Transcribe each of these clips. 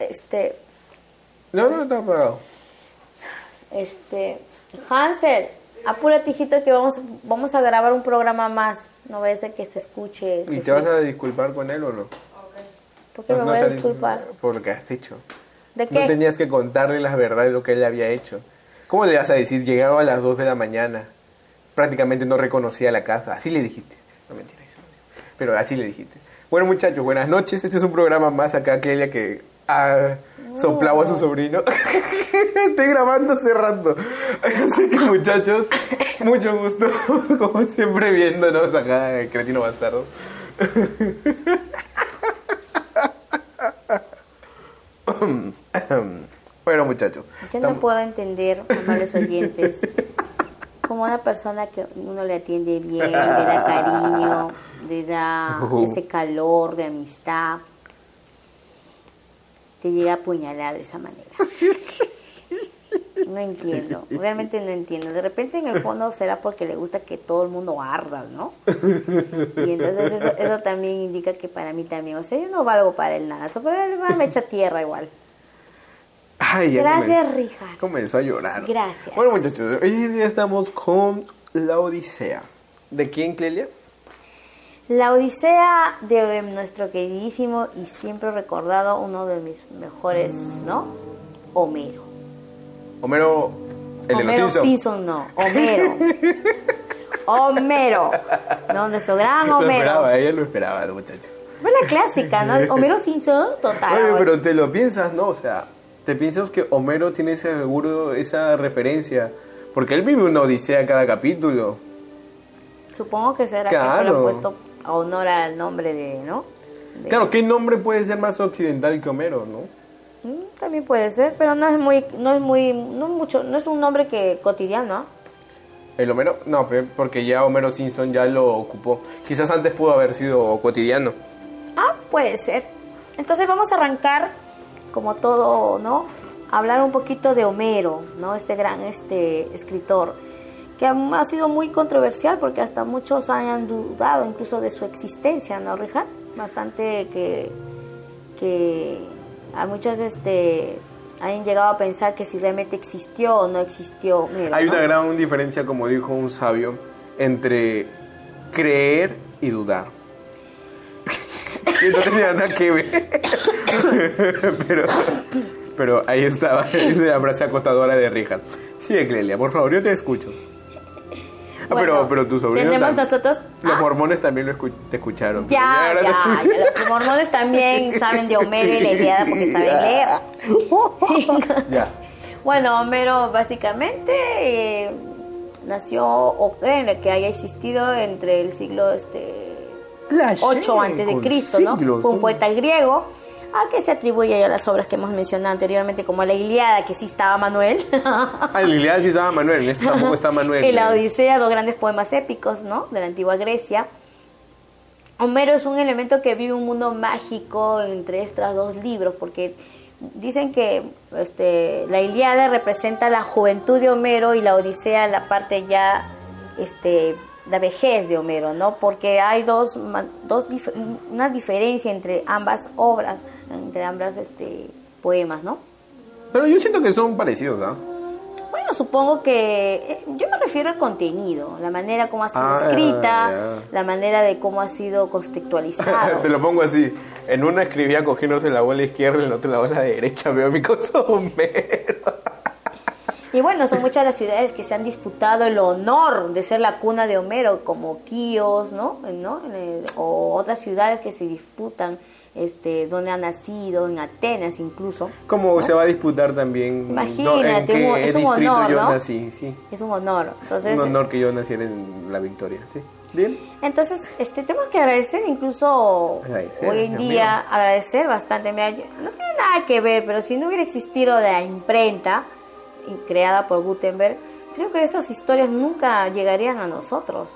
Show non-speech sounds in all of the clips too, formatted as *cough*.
Este, No, no está apagado. este, Hansel, apúrate, hijito, que vamos, vamos a grabar un programa más. No vaya a que se escuche. ¿Y Sofía. te vas a disculpar con él o no? ¿Por qué me No voy a disculpar? Por lo que has hecho. ¿De qué? No tenías que contarle las verdades de lo que él había hecho. ¿Cómo le vas a decir? Llegaba a las 2 de la mañana. Prácticamente no reconocía la casa. Así le dijiste. No mentira, eso no. Pero así le dijiste. Bueno, muchachos, buenas noches. Este es un programa más acá, Clelia, que ha soplado a su sobrino. *laughs* Estoy grabando hace rato. Así que, muchachos, mucho gusto. *laughs* Como siempre, viéndonos acá, Cretino Bastardo. *laughs* Bueno, muchachos. Yo no puedo entender, amables oyentes, como una persona que uno le atiende bien, le da cariño, le da ese calor de amistad, te llega a apuñalar de esa manera. No entiendo, realmente no entiendo. De repente en el fondo será porque le gusta que todo el mundo arda, ¿no? Y entonces eso, eso también indica que para mí también, o sea, yo no valgo para él nada, pero él me echa tierra igual. Ay, Gracias, comenzó- Richard. Comenzó a llorar. Gracias. Bueno, muchachos, hoy día estamos con La Odisea. ¿De quién, Clelia? La Odisea de nuestro queridísimo y siempre recordado, uno de mis mejores, ¿no? Homero. Homero, el de Homero los Simpsons. Simpson, no. Homero. Homero. No, nuestro gran Lo esperaba, Homero. ella lo esperaba, muchachos. Fue la clásica, ¿no? *laughs* Homero Simpson, total. Oye, pero te lo piensas, ¿no? O sea, te piensas que Homero tiene ese seguro, esa referencia. Porque él vive una odisea cada capítulo. Supongo que será que Claro. han puesto a honor al nombre de, ¿no? De- Claro, ¿qué nombre puede ser más occidental que Homero, no? Mm, También puede ser, pero no es muy, no es muy, no mucho, no es un nombre que cotidiano, ¿ah? El Homero, no, porque ya Homero Simpson ya lo ocupó. Quizás antes pudo haber sido cotidiano. Ah, puede ser. Entonces vamos a arrancar, como todo, ¿no? Hablar un poquito de Homero, ¿no? Este gran este escritor, que ha, ha sido muy controversial porque hasta muchos han dudado incluso de su existencia, ¿no, Richard? Bastante que, que a muchos este, han llegado a pensar que si realmente existió o no existió. Hay ¿no? una gran diferencia, como dijo un sabio, entre creer y dudar. *laughs* No tenía nada que ver. *laughs* pero, pero ahí estaba, *laughs* esa frase acostadora de Richard. Sigue, Clelia, por favor, yo te escucho. Ah, pero, Bueno, pero tu sobrino. tenemos nosotros- Los ah. mormones también lo escu- te escucharon. Ya, ya, te- ya, los mormones también *laughs* saben de Homero y la Ilíada porque saben leer. *laughs* Ya. Bueno, Homero básicamente eh, nació o creen que haya existido entre el siglo este, 8 antes de Cristo, ¿no? siglos, Fue un ¿no? poeta griego al que se atribuye ya las obras que hemos mencionado anteriormente como la Ilíada, que sí estaba Manuel. *laughs* Ah, la Ilíada sí estaba Manuel, en este tampoco está Manuel. y la Odisea, dos grandes poemas épicos, ¿no? De la antigua Grecia. Homero es un elemento que vive un mundo mágico entre estos dos libros, porque dicen que este, la Ilíada representa la juventud de Homero y la Odisea la parte ya, este, la vejez de Homero, ¿no? Porque hay dos, dos dif- una diferencia entre ambas obras, entre ambas este, poemas, ¿no? Pero yo siento que son parecidos, ¿ah? Bueno, supongo que eh, yo me refiero al contenido, la manera como ha sido Ah, escrita, la manera de cómo ha sido contextualizado. *laughs* Te lo pongo así. En una escribía cogiéndose la bola izquierda y en la otra la bola derecha. Veo mi cosa *laughs* Homero. Y bueno, son muchas las ciudades que se han disputado el honor de ser la cuna de Homero, como Quíos, ¿no? ¿No? Eh, O otras ciudades que se disputan este, donde ha nacido, en Atenas incluso. Como se va a disputar también. Imagínate, ¿en qué es un honor, yo ¿no? nací? Sí. Es un honor. Entonces, un honor que yo naciera en la Victoria, sí. Bien. Entonces, este, tenemos que agradecer incluso Agradecer, hoy en día, agradecer bastante. Mira, no tiene nada que ver, pero si no hubiera existido la imprenta creada por Gutenberg, creo que esas historias nunca llegarían a nosotros.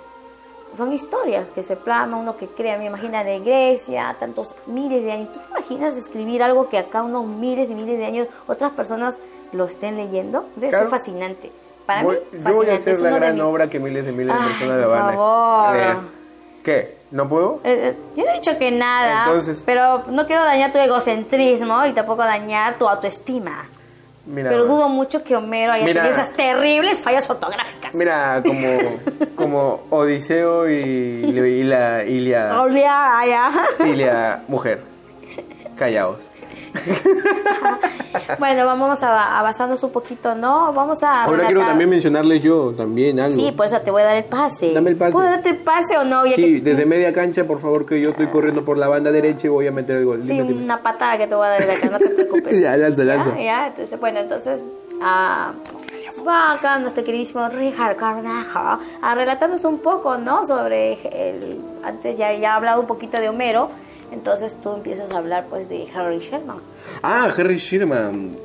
Son historias que se plasman, uno que crea, me imagina de Grecia, tantos miles de años. ¿Tú te imaginas escribir algo que acá unos miles y miles de años otras personas lo estén leyendo? Debe Claro. ser fascinante. Para Voy- mí, yo voy fascinante. a hacer Es la gran mis- obra que miles de miles de Ay, personas la van a favor. leer. ¿Qué? ¿No puedo? Eh, eh, yo no he dicho que nada, Entonces- pero no quiero dañar tu egocentrismo y tampoco dañar tu autoestima. Mira, pero dudo mucho que Homero haya Mira. tenido esas terribles fallas ortográficas. Mira, como, *laughs* como Odiseo y, y la Ilia. Ilia mujer. Callaos. *laughs* bueno, vamos a avanzarnos un poquito, ¿no? Vamos a. Ahora quiero también mencionarles yo también algo. Sí, por eso te voy a dar el pase. Dame el pase. ¿Puedo darte el pase o no? Ya Sí, que- desde media cancha, por favor, que yo estoy corriendo por la banda derecha y voy a meter el gol. Sí, Dime, una patada que te voy a dar de acá, no te preocupes. *laughs* Ya, lanza, lanza. Ya, ya, entonces, bueno, entonces, ah, va acá nuestro queridísimo Richard Carnajo a relatarnos un poco, ¿no? Sobre el, antes ya, ya ha hablado un poquito de Homero, entonces tú empiezas a hablar, pues, de Harry Sherman. Ah, Harry Sherman.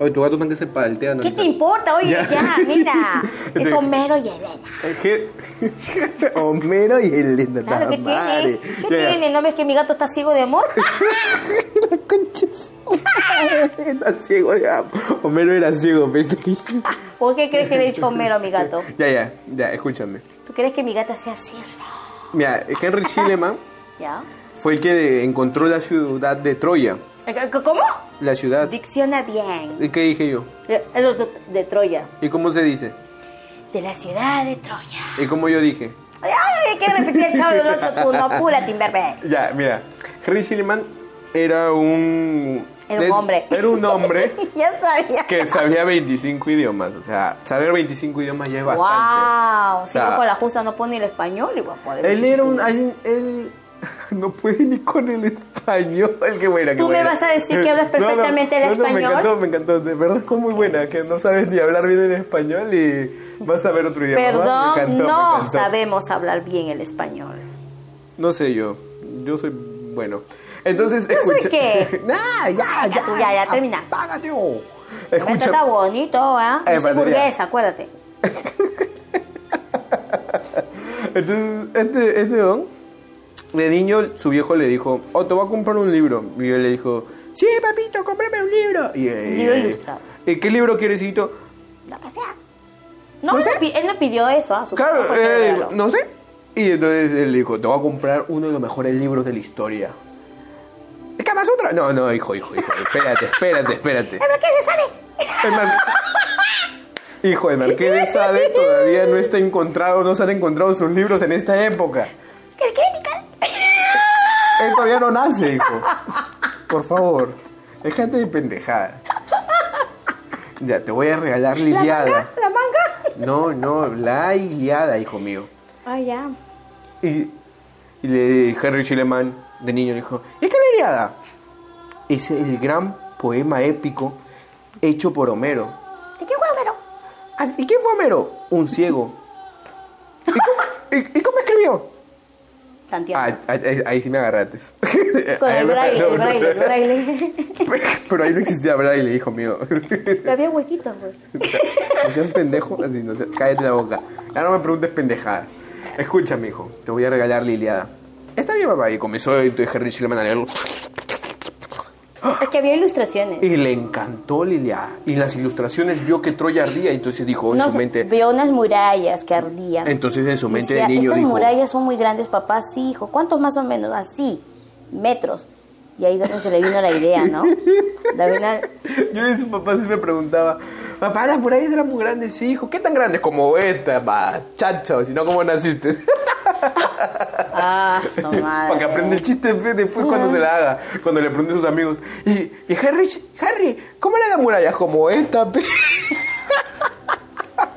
Oye, tu gato que se paltea. ¿no? ¿Qué te importa? Oye, Ya. ya, mira, *laughs* es De- Homero y Elena. *laughs* Homero y Elena. Claro, ¿qué madre. tiene? ¿Qué Ya, tiene? ¿No ves que mi gato está ciego de amor? *laughs* Está ciego, ya. Homero era ciego, ¿Por qué crees que le he dicho Homero a mi gato? Ya, ya, ya, escúchame. ¿Tú crees que mi gata sea Circe? Mira, Henry Schilleman ¿Ya? Fue el que encontró la ciudad de Troya. ¿Cómo? La ciudad. Dicciona bien. ¿Y qué dije yo? Eh, de, de Troya. ¿Y cómo se dice? De la ciudad de Troya. ¿Y cómo yo dije? Ay, quiero repetir el chavo del 8 tú, no apúrate, imberbe. Ya, mira. Henry Schilleman era un... Era un hombre. Era un hombre *laughs* ya sabía. que sabía 25 idiomas. O sea, saber 25 idiomas ya es bastante. Wow, O si sea, no con la justa no pone el español, igual poder. Él era un... alguien- Él *laughs* no puede ni con el español. *laughs* Qué buena, qué ¿Tú me vas a decir que hablas *laughs* perfectamente el no, no, español? me encantó, me encantó. De verdad fue muy buena. Que no sabes ni hablar bien el español y vas a ver otro idioma. Perdón, Me encantó, no sabemos hablar bien el español. No sé yo. Yo soy bueno. Entonces, ¿Yo soy escucha. qué? Nah, ya, Ya, tú, ya, ya, termina. Apágate, oh. Escucha. está bonito, ¿eh? Eh, Yo soy Valeria. burguesa, acuérdate. Entonces, este, este don, de niño, su viejo le dijo, oh, te voy a comprar un libro. Y él le dijo, sí, papito, cómprame un libro. Y, eh, Libro eh, ilustrado. ¿y ¿Qué libro quieres, hijito? Lo que sea. No, sé. él no pidió eso, ¿ah? Su Claro, el eh, le no sé. Y entonces él dijo, te voy a comprar uno de los mejores libros de la historia. ¿Qué más otra? No, no, hijo, hijo, hijo. Espérate, espérate, espérate. *laughs* ¿Pero qué se sabe? El mar- Hijo, el Marqués de Sade todavía no está encontrado, no se han encontrado sus libros en esta época. ¿Qué crítica? Él todavía no nace, hijo. Por favor, déjate de pendejada. Ya, te voy a regalar la ¿La Iliada. manga? ¿La manga? No, no, la Iliada, hijo mío. Ah, ya. Y, y le Henry Schilleman, de niño, le dijo, ¿y qué la Iliada? Es el gran poema épico hecho por Homero. ¿De qué huevero? Ah, ¿Y quién fue Homero? Un ciego. ¿Y cómo, y- y cómo escribió? Santiago. Ah, ah, ah, ahí sí me agarraste. Con *laughs* Ahí el braille, no, el braille, el braille. *laughs* Pero ahí no existía braille, hijo mío. Pero había huequitos, güey. No seas *laughs* pendejo, así, no seas- cállate la boca. Ya no me preguntes pendejadas. Escúchame, hijo, te voy a regalar la Iliada. Está bien, papá. Y comenzó entonces Henry Schilleman a leerlo. Es que había ilustraciones. Y le encantó la Iliada. Y en las ilustraciones vio que Troya ardía. Entonces dijo en No, su mente. Vio unas murallas que ardían. Entonces en su mente Decía, de niño Estas dijo. murallas son muy grandes, papá. Sí, hijo. ¿Cuántos más o menos? Así. Metros. Y ahí donde se le vino la idea, ¿no? *laughs* Yo y su papá sí me preguntaba, papá, las murallas eran muy grandes, sí, hijo, ¿qué tan grandes? Como esta, va, chacho, si no, ¿cómo naciste? *laughs* Ah, su madre. Para que aprenda el chiste después cuando se la haga, cuando le pregunte a sus amigos. Y, y Harry, Harry, ¿cómo eran las murallas? Como esta, pe. *laughs*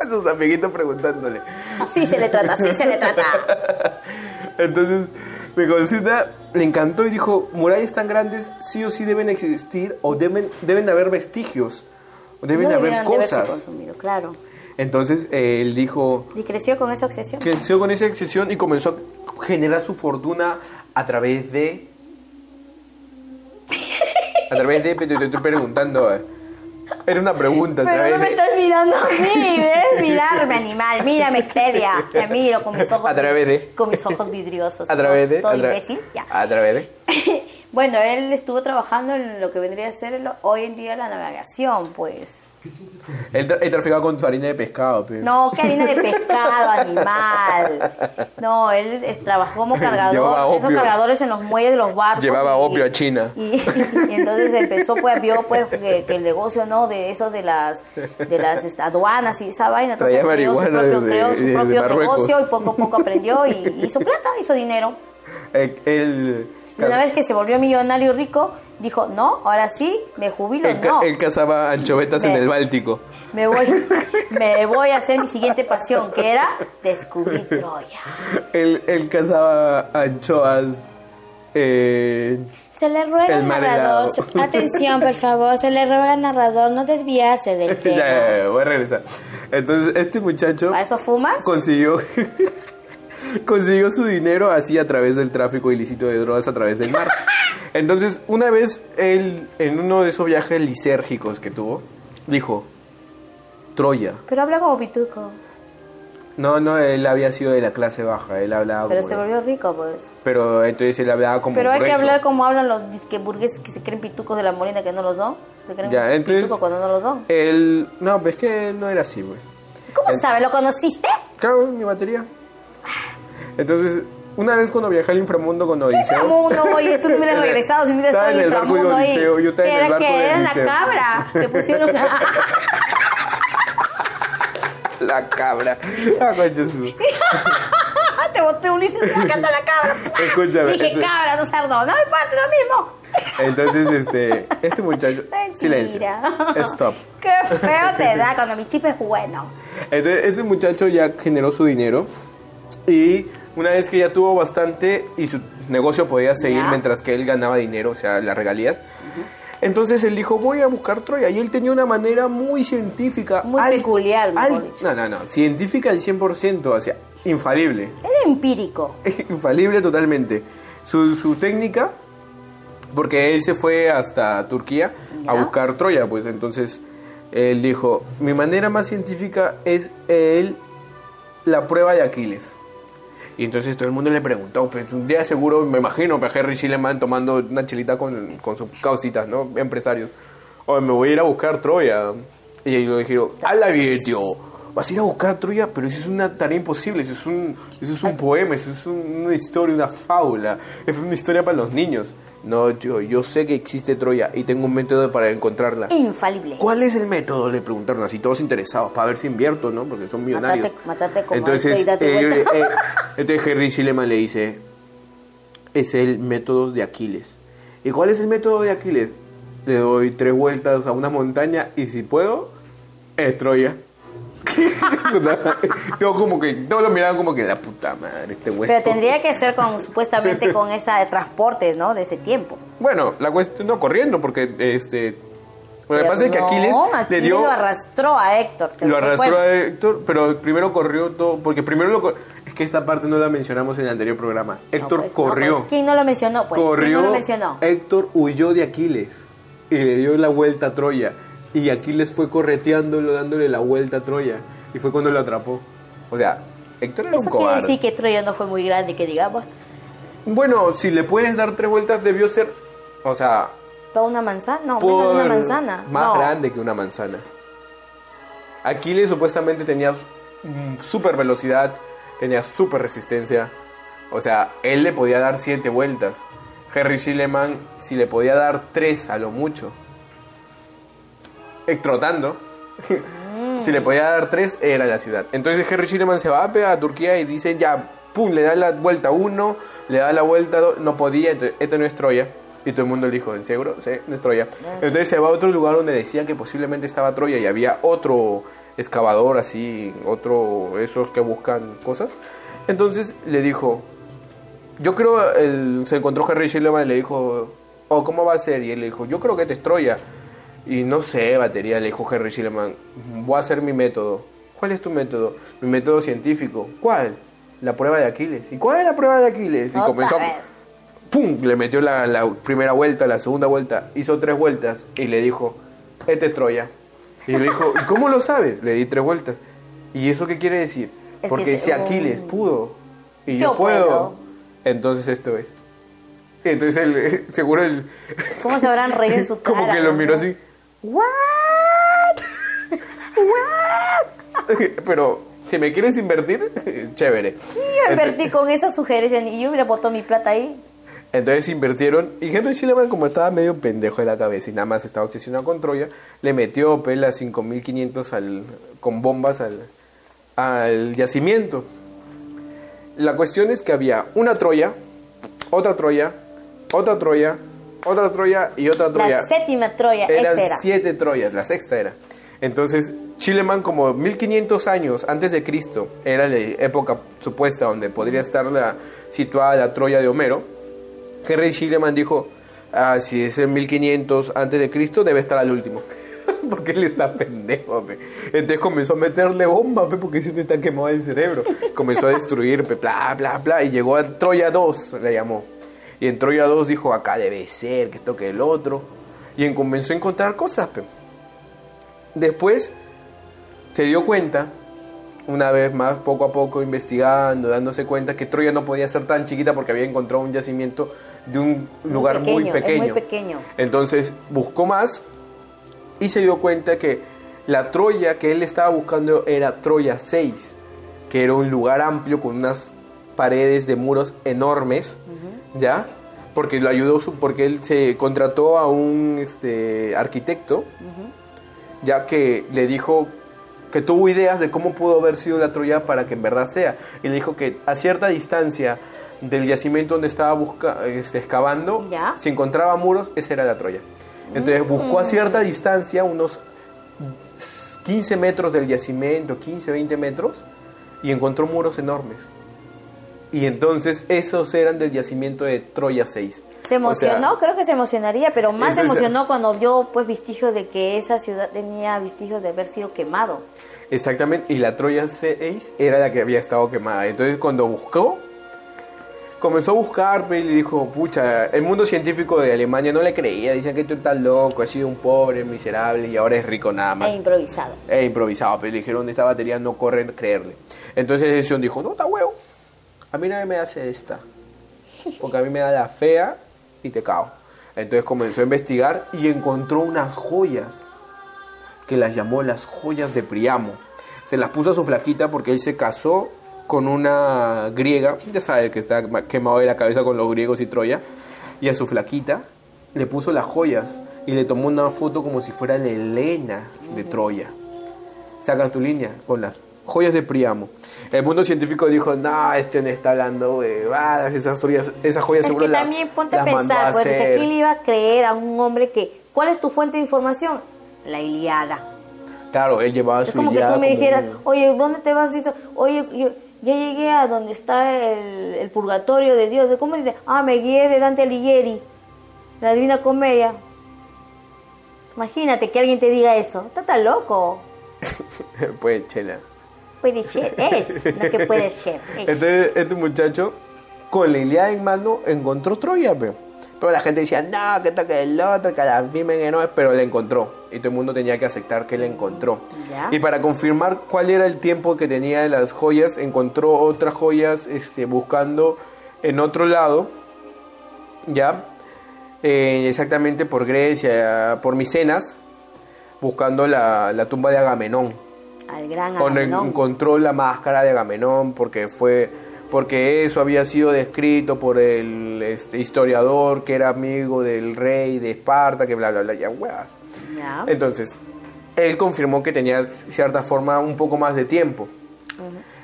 sus amiguitos preguntándole. Así se le trata, así se le trata. *laughs* Entonces, mi cosita le encantó y dijo, murallas tan grandes sí o sí deben existir o deben, deben haber vestigios, o deben No haber de cosas. consumido, claro. Entonces eh, él dijo, Y creció con esa obsesión. creció con esa obsesión y comenzó a generar su fortuna a través de... A través de... Te te estoy preguntando. eh. Era una pregunta. A Pero no me estás mirando a mí, ¿ves? Mirarme, animal. Mírame, Clelia. Te miro con mis ojos. A través de- Con mis ojos vidriosos. A través de... Todo a imbécil. Ya. A través de... *laughs* bueno, él estuvo trabajando en lo que vendría a ser lo- hoy en día la navegación, pues. Él, tra- traficaba con harina de pescado. pe. No, que harina de pescado, animal. No, él es- trabajó como *laughs* cargador. Esos cargadores en los muelles de los barcos. Llevaba opio a China. Y, y entonces empezó, pues, vio pues que, que el negocio, ¿no? De esos de las de las este, aduanas y esa vaina. Entonces Traía creó su propio, desde- creó su propio negocio y poco a poco aprendió y hizo plata, hizo dinero. *laughs* Eh, él... Una vez que se volvió millonario y rico, dijo, no, ahora sí, me jubilo, Él, no. él cazaba anchovetas en Me- el Báltico. Me voy, *laughs* me voy a hacer mi siguiente pasión, que era descubrir *laughs* Troya. Él, él cazaba anchoas. Eh, Se le ruega El al narrador, helado. atención por favor, se le ruega al narrador no desviarse del *laughs* tema. ya, ya, voy a regresar. Entonces, este muchacho ¿Para eso fumas? consiguió. Consiguió su dinero así a través del tráfico ilícito de drogas a través del mar. Entonces, una vez él, en uno de esos viajes lisérgicos que tuvo, dijo: Troya. Pero habla como pituco. No, no, él había sido de la clase baja, él hablaba Pero como- se volvió rico, pues. Pero entonces él hablaba como Pero hay que hablar como hablan los disque burgueses que se creen pitucos de la molina que no lo son. Se creen Ya, entonces. pitucos cuando no lo son. Él. No, pues es que no era así, pues. ¿Cómo el- sabe? ¿Lo conociste? Claro, mi batería. Entonces, una vez cuando viajé al inframundo con Odiseo. Inframundo, oye, tú no hubieras *laughs* regresado si hubieras estado en el el barco de inframundo ahí. Odiseo, yo estaba en el era barco que de era la cabra. Te pusieron *laughs* La cabra. Ah, *laughs* Te boté Ulises me canta la cabra. Escúchame, Dije cabra, no cerdo. No importa, lo mismo. Entonces, este, este muchacho. Mentira. Silencio. Stop. Qué feo te da cuando mi chip es bueno. Entonces, este muchacho ya generó su dinero. Y una vez que ya tuvo bastante y su negocio podía seguir mientras que él ganaba dinero, o sea, las regalías. Entonces él dijo, voy a buscar Troya. Y él tenía una manera muy científica. Muy peculiar. No, no, no. Científica al 100%, o sea, infalible. Era empírico. *laughs* infalible totalmente. Su, su técnica, porque él se fue hasta Turquía a buscar Troya, pues entonces él dijo, mi manera más científica es el, la prueba de Aquiles. Y entonces todo el mundo le preguntó, pues un día seguro, me imagino, pues Henry Schilleman tomando una chelita con, con sus causitas, ¿no? Empresarios. Oye, me voy a ir a buscar Troya. Y ellos dijeron, ¡Hala bien, tío! Vas a ir a buscar Troya, pero eso es una tarea imposible, eso es un, eso es un poema, eso es un- una historia, una fábula, es una historia para los niños. No, yo, yo sé que existe Troya y tengo un método para encontrarla. Infalible. ¿Cuál es el método? Le preguntaron así todos interesados para ver si invierto, ¿no? Porque son millonarios. Mátate- mátate como entonces, y date eh, eh, *laughs* entonces Henry Schilleman le dice, es el método de Aquiles. ¿Y cuál es el método de Aquiles? Le doy tres vueltas a una montaña y si puedo, es Troya. *laughs* todos como que, todos lo miraban como que la puta madre, este güey. Pero tendría que ser con supuestamente *laughs* con esa de transporte, ¿no? De ese tiempo. Bueno, la cuestión, no corriendo, porque este... Lo que pasa es que no, Aquiles le Aquiles dio... lo arrastró a Héctor. se Lo arrastró a Héctor, pero primero corrió todo, porque primero lo... Es que esta parte no la mencionamos en el anterior programa. No, Héctor pues, no, corrió. pues, ¿Quién no lo mencionó? Pues, ¿quién corrió. no lo mencionó? Héctor huyó de Aquiles y le dio la vuelta a Troya. Y Aquiles fue correteándolo, dándole la vuelta a Troya. Y fue cuando lo atrapó. O sea, Héctor era un Eso quiere cobarde. decir que Troya no fue muy grande, que digamos. Bueno, si le puedes dar tres vueltas, debió ser. O sea, ¿Toda una manzana? No, pudo menos de una manzana. Más No. grande que una manzana. Aquiles supuestamente tenía super velocidad, tenía super resistencia. O sea, él le podía dar siete vueltas. Henry Schilleman, si le podía dar tres a lo mucho. Trotando. *laughs* si le podía dar tres, era la ciudad. Entonces Henry Schilleman se va a Turquía y dice, ya, pum, le da la vuelta uno, le da la vuelta dos, no podía, entonces, esto no es Troya. Y todo el mundo le dijo, ¿en seguro? Sí, no es Troya. Entonces se va a otro lugar donde decían que posiblemente estaba Troya y había otro excavador así, otro, esos que buscan cosas. Entonces le dijo, yo creo, él, se encontró Henry Schilleman y le dijo, oh, ¿cómo va a ser? Y él le dijo, yo creo que te es Troya. Y no sé, batería, le dijo Henry Schilleman, voy a hacer mi método. ¿cuál es tu método? Mi método científico. ¿Cuál? La prueba de Aquiles. ¿Y cuál es la prueba de Aquiles? Y comenzó vez. ¡Pum! Le metió la, la primera vuelta, la segunda vuelta, hizo tres vueltas y le dijo, este es Troya. Y le dijo, ¿y cómo lo sabes? Le di tres vueltas. ¿Y eso qué quiere decir? que Porque si Aquiles um, pudo y yo, yo puedo, puedo. entonces esto es. Entonces él, seguro el... ¿Cómo se habrán reído en su *laughs* cara? Como que lo miró así. ¿What? ¿What? Pero si me quieres invertir, *laughs* chévere. Yo invertí con esa sugerencia y yo hubiera botado mi plata ahí. Entonces invirtieron y Henry Schilleman como estaba medio pendejo de la cabeza y nada más estaba obsesionado con Troya, le metió pela 5500 al con bombas al, al yacimiento. La cuestión es que había una Troya, otra Troya, otra Troya, otra Troya y otra Troya. La séptima Troya, Eran esa era. siete Troyas, la sexta era. Entonces, Chileman, como 1500 años antes de Cristo, era la época supuesta donde podría estar la, situada la Troya de Homero. Henry Chileman dijo: ah, Si es en 1500 antes de Cristo, debe estar al último. *laughs* porque él está pendejo, pe. Entonces comenzó a meterle bomba, pe, porque se te está quemado el cerebro. Comenzó a destruir, pe, bla, bla, bla. Y llegó a Troya 2, le llamó. Y en Troya 2 dijo: Acá debe ser, que esto que el otro. Y en- comenzó a encontrar cosas, pe. Después se dio cuenta, una vez más, poco a poco, investigando, dándose cuenta que Troya no podía ser tan chiquita porque había encontrado un yacimiento de un lugar muy pequeño. muy pequeño. Entonces buscó más y se dio cuenta que la Troya que él estaba buscando era Troya 6, que era un lugar amplio con unas paredes de muros enormes, ¿ya? Porque lo ayudó, su- porque él se contrató a un este, arquitecto, ya que le dijo que tuvo ideas de cómo pudo haber sido la Troya para que en verdad sea. Y le dijo que a cierta distancia del yacimiento donde estaba busca, este, excavando, Ya. si encontraba muros, esa era la Troya. Entonces buscó a cierta distancia, unos 15 metros del yacimiento, 15, 20 metros, y encontró muros enormes. Y entonces esos eran del yacimiento de Troya 6. Se emocionó, creo que se emocionaría, pero más se emocionó cuando vio pues vestigios de que esa ciudad tenía vestigios de haber sido quemado. Exactamente, y la Troya 6 era la que había estado quemada. Entonces cuando buscó, comenzó a buscar pe, y le dijo, pucha, el mundo científico de Alemania no le creía, decían que tú estás loco, has sido un pobre, miserable y ahora es rico nada más. E improvisado. E improvisado, pero le dijeron esta batería no corre, creerle. Entonces Edison dijo, no, está huevo, a mí nadie me hace esta, porque a mí me da la fea y te cago. Entonces comenzó a investigar y encontró unas joyas que las llamó las joyas de Priamo. Se las puso a su flaquita porque él se casó con una griega, ya sabe que está quemado de la cabeza con los griegos y Troya, y a su flaquita le puso las joyas y le tomó una foto como si fuera la Helena de Troya. Sacas tu línea con las joyas de Priamo. El mundo científico dijo, no, este no está hablando huevadas, esas joyas, esas joyas Es seguro que la- también ponte a las mandó pensar, pues, hacer". ¿quién le iba a creer a un hombre que, ¿cuál es tu fuente de información? La Iliada. Claro, él llevaba Es su como que Iliada tú me como dijeras, un- oye, ¿dónde te vas? Dice, oye, yo ya llegué a donde está el, el purgatorio de Dios. ¿De ¿Cómo dice? Ah, me guié de Dante Alighieri, la Divina Comedia. Imagínate que alguien te diga eso. Está tan loco. *laughs* pues, chela. Puede ser, es, no que puede *laughs* ser. es. Entonces, este muchacho, con la Iliada en mano, encontró Troya, pe. Pero la gente decía, no, que está que el otro, que la que no es, pero la encontró. Y todo el mundo tenía que aceptar que la encontró. Ya. Y para confirmar cuál era el tiempo que tenía de las joyas, encontró otras joyas este, buscando en otro lado, ya, Eh, exactamente por Grecia, por Micenas, buscando la, la tumba de Agamenón Al gran cuando Agamenón. encontró la máscara de Agamenón porque fue porque eso había sido descrito por el este, historiador que era amigo del rey de Esparta que bla bla bla ya huevas entonces él confirmó que tenía cierta forma un poco más de tiempo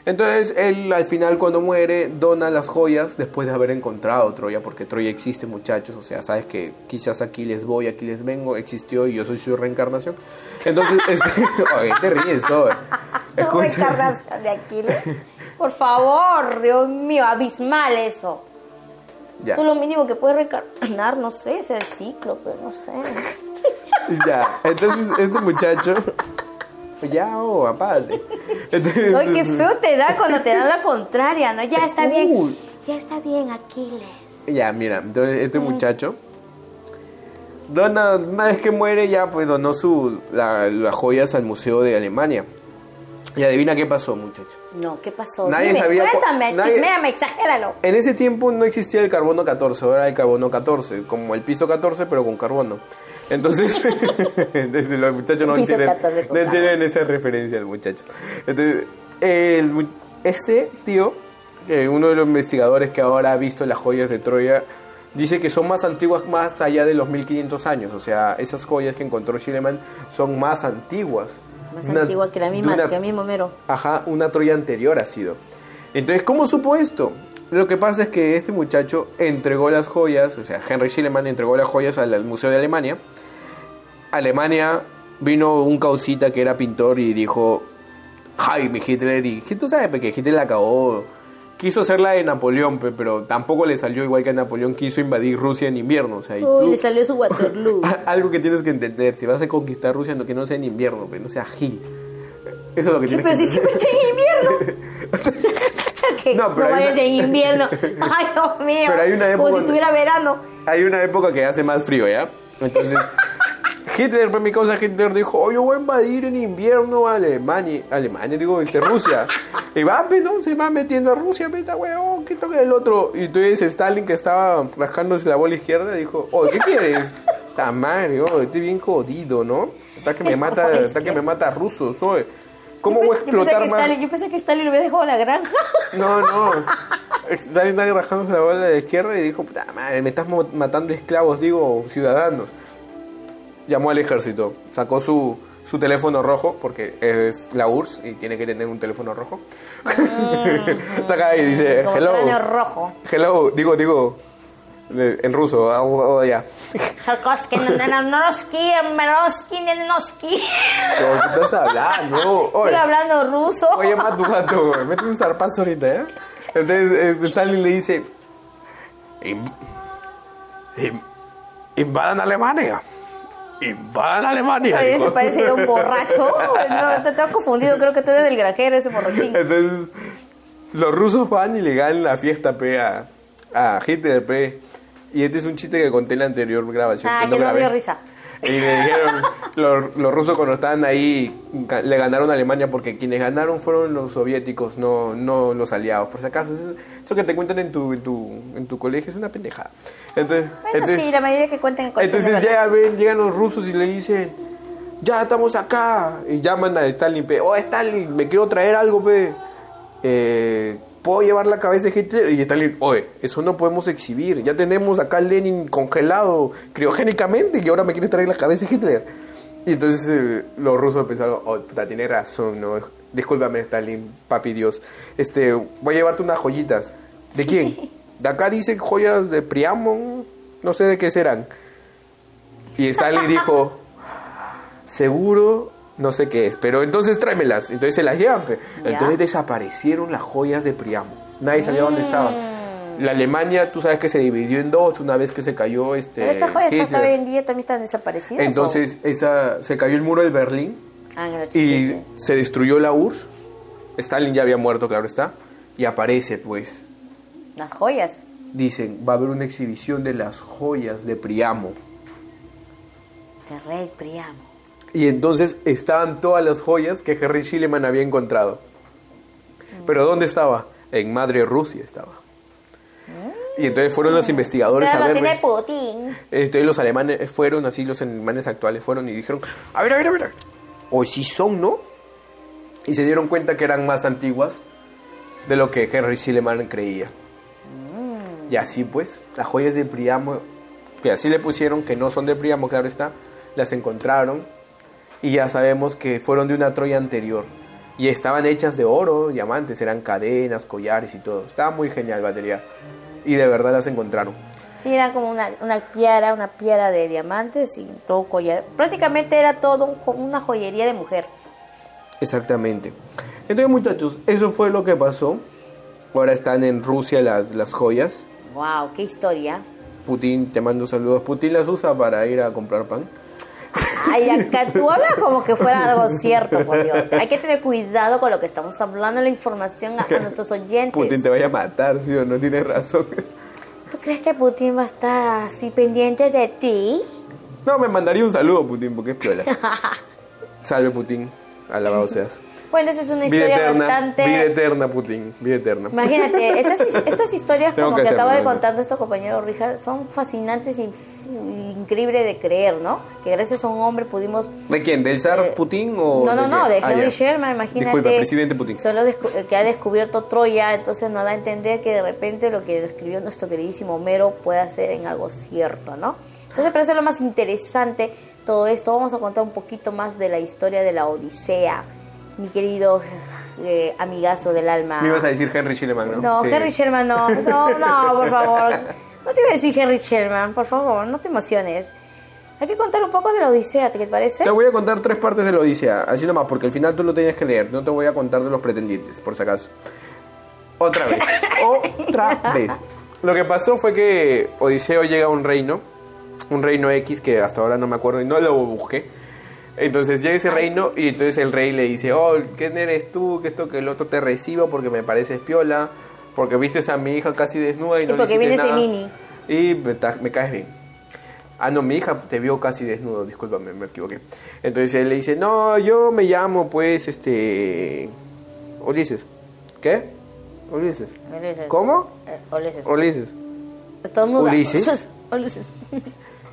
entonces él al final cuando muere dona las joyas después de haber encontrado Troya porque Troya existe muchachos o sea sabes que quizás aquí les voy aquí les vengo existió y yo soy su reencarnación entonces *laughs* este oye, te ríes oye. ¿Tú Escucha. reencarnación de Aquiles? Por favor, Dios mío, abismal eso. Ya, Tú lo mínimo que puedes reencarnar, no sé, es el ciclo, pero no sé. *laughs* ya. Entonces, este muchacho. Ya, oh, aparte. Entonces- Ay, qué feo te da cuando te dan la *laughs* contraria, ¿no? Ya está Uy. bien. Ya está bien, Aquiles. Ya, mira, entonces este muchacho dona, una vez que muere ya pues donó su, la- las joyas al Museo de Alemania. Y adivina qué pasó, muchacho. No, ¿qué pasó? Nadie Dime, sabía cu- cuéntame, nadie- chisméame, exagéralo. En ese tiempo no existía el carbono 14, ahora hay carbono 14, como el piso 14 pero con carbono. Entonces, *laughs* entonces los muchachos no Piso tienen, 14 con no tienen esa referencia, los muchachos. Entonces, el, este tío, eh, uno de los investigadores que ahora ha visto las joyas de Troya, dice que son más antiguas más allá de los 1500 años. O sea, esas joyas que encontró Schliemann son más antiguas. Más Una- antigua que la misma, una- que el mismo mero. Ajá, una Troya anterior ha sido. Entonces, ¿cómo supo esto? Lo que pasa es que este muchacho entregó las joyas, o sea, Henry Schillemann entregó las joyas al, Museo de Alemania. Alemania vino un causita que era pintor y dijo, Jaime Hitler, y tú sabes que Hitler la acabó. Quiso hacer la de Napoleón, pe, pero tampoco le salió igual que a Napoleón quiso invadir Rusia en invierno. O sea, y Uy, tú- le salió su Waterloo. *laughs* algo que tienes que entender, si vas a conquistar Rusia, no, que no sea en invierno, no sea gil. Eso es lo que tienes Pero que si entender. siempre está en invierno. *laughs* No, No, pero hay vayas una- en invierno. *laughs* Ay, Dios mío. Pero hay una época Como si estuviera verano. Hay una época que hace más frío, ¿ya? Entonces, *laughs* Hitler, por mi causa, Hitler dijo, oh, yo voy a invadir en invierno a Alemania, Alemania, digo, este, Rusia. Y va, pe, ¿no? Se va metiendo a Rusia, pita, weón, ¿qué toca el otro? Y entonces Stalin, que estaba rascándose la bola izquierda, dijo, oh, ¿qué quieres? Está madre, oh, estoy bien jodido, ¿no? Está que me mata, está que me mata a rusos, oye. ¿Cómo voy a Yo explotar más? Stalin, yo pensé que Stalin le había dejado la granja. *laughs* No, no. Stalin estaba rajándose la bola de la izquierda y dijo, puta madre, me estás matando esclavos, digo, ciudadanos. Llamó al ejército, sacó su, su teléfono rojo, porque es la URSS y tiene que tener un teléfono rojo. *laughs* Saca y dice, hello. rojo. Hello, digo, digo, eh, en ruso, ah, oh, oh, ya. Sarkovsky, Nananoski, Meroski, Nenenoski. ¿Cómo que estás hablando? *laughs* Oye. Estoy hablando ruso. Oye, Matu, Matu, mete un zarpazo ahorita, ¿eh? Entonces, este, Stalin le dice: "Inv- in- Invadan Alemania. Invadan Alemania. Oye, ese parece un *laughs* borracho. No, te tengo confundido. Creo que tú eres del granjero, ese borrachín. Entonces, los rusos van y le ganan la fiesta, pe, a, a Hitler, pe. Y este es un chiste que conté en la anterior grabación. Ah, que que no dio risa. Y le dijeron, los, los rusos cuando estaban ahí, le ganaron a Alemania porque quienes ganaron fueron los soviéticos, no, no los aliados. Por si acaso, eso, eso que te cuentan en tu, en, tu, en tu colegio es una pendejada. Entonces, Bueno, entonces, sí, la mayoría que cuentan en colegio entonces ven, llegan los rusos y le dicen, ya estamos acá. Y llaman a Stalin, pe, oh Stalin, me quiero traer algo, pe. Eh, ¿Puedo llevar la cabeza de Hitler? Y Stalin, oye, eso no podemos exhibir. Ya tenemos acá a Lenin congelado criogénicamente y ahora me quiere traer la cabeza de Hitler. Y entonces eh, los rusos pensaron, oh, puta, tiene razón, no. Discúlpame, Stalin, papi Dios. Este, voy a llevarte unas joyitas. ¿De quién? De acá dicen joyas de Priamo, no sé de qué serán. Y Stalin dijo, seguro, no sé qué es, pero entonces tráemelas. Entonces se las llevan. Ya. Entonces desaparecieron las joyas de Priamo. Nadie sabía dónde estaban. Mm. La Alemania, tú sabes que se dividió en dos una vez que se cayó este. Pero esas joyas hasta hoy en día también están desaparecidas. Entonces esa, se cayó el muro de Berlín. Ah, en la y se destruyó la URSS. Stalin ya había muerto, claro está. Y aparece, pues, Las joyas. dicen, va a haber una exhibición de las joyas de Priamo. De Rey Priamo. Y entonces estaban todas las joyas que Henry Schillemann había encontrado. Pero ¿dónde estaba? En Madre Rusia estaba. Y entonces fueron los investigadores Se a ver. tiene Putin. Entonces los alemanes fueron, así los alemanes actuales fueron y dijeron, a ver, a ver, a ver, hoy sí son, ¿no? Y se dieron cuenta que eran más antiguas de lo que Henry Schillemann creía. Y así pues, las joyas de Priamo, que así le pusieron, que no son de Priamo, claro está, las encontraron y ya sabemos que fueron de una Troya anterior. Y estaban hechas de oro, diamantes, eran cadenas, collares y todo. Estaba muy genial batería. Y de verdad las encontraron. Sí, era como una, una piara, una piara de diamantes y todo collar. Prácticamente era todo un una joyería de mujer. Exactamente. Entonces, muchachos, eso fue lo que pasó. Ahora están en Rusia las, las joyas. Wow, qué historia. Putin, te mando saludos. Putin las usa para ir a comprar pan. Ay, acá tú hablas como que fuera algo cierto, por Dios. Hay que tener cuidado con lo que estamos hablando, la información a, a nuestros oyentes. Putin te vaya a matar, ¿sí o no? Tienes razón. ¿Tú crees que Putin va a estar así pendiente de ti? No, me mandaría un saludo, Putin, porque es piola. *laughs* Salve, Putin. Alabado seas. Bueno, esa es una Vida historia eterna, bastante... vida eterna, Putin. Vida eterna. Imagínate, *laughs* estas, estas historias Tengo como que acaba de contar nuestro compañero Richard son fascinantes y increíbles de creer, ¿no? Que gracias a un hombre pudimos... ¿De quién? ¿Del zar eh, Putin o No, no, de no, de Ah, Henry ya. Sherman, imagínate. Disculpa, presidente Putin. Solo que ha descubierto Troya, entonces nos da a entender que de repente lo que describió nuestro queridísimo Homero puede ser en algo cierto, ¿no? Entonces, para hacer lo más interesante todo esto, vamos a contar un poquito más de la historia de la Odisea, mi querido eh, amigazo del alma. Me ibas a decir Henry Schilleman, ¿no? No, Sí. Henry Sherman no, no, no, por favor. No te iba a decir Henry Sherman, por favor, no te emociones. Hay que contar un poco de la Odisea, ¿te parece? Te voy a contar tres partes de la Odisea, así nomás, porque al final tú lo tienes que leer. No te voy a contar de los pretendientes, por si acaso. Otra vez. *laughs* Otra vez. Lo que pasó fue que Odiseo llega a un reino, un reino X que hasta ahora no me acuerdo y no lo busqué. Entonces llega ese reino y entonces el rey le dice, oh, ¿quién eres tú? Que esto que el otro te recibo porque me pareces piola, porque vistes a mi hija casi desnuda y, Y no le porque hiciste vienes en nada, mini. Y me, caes bien. Ah, no, mi hija te vio casi desnudo, discúlpame, me equivoqué. Entonces él le dice, no, yo me llamo pues, este... Ulises. ¿Qué? Ulises. Ulises. ¿Cómo? Eh, Ulises. Ulises. Ulises. *laughs* Ulises.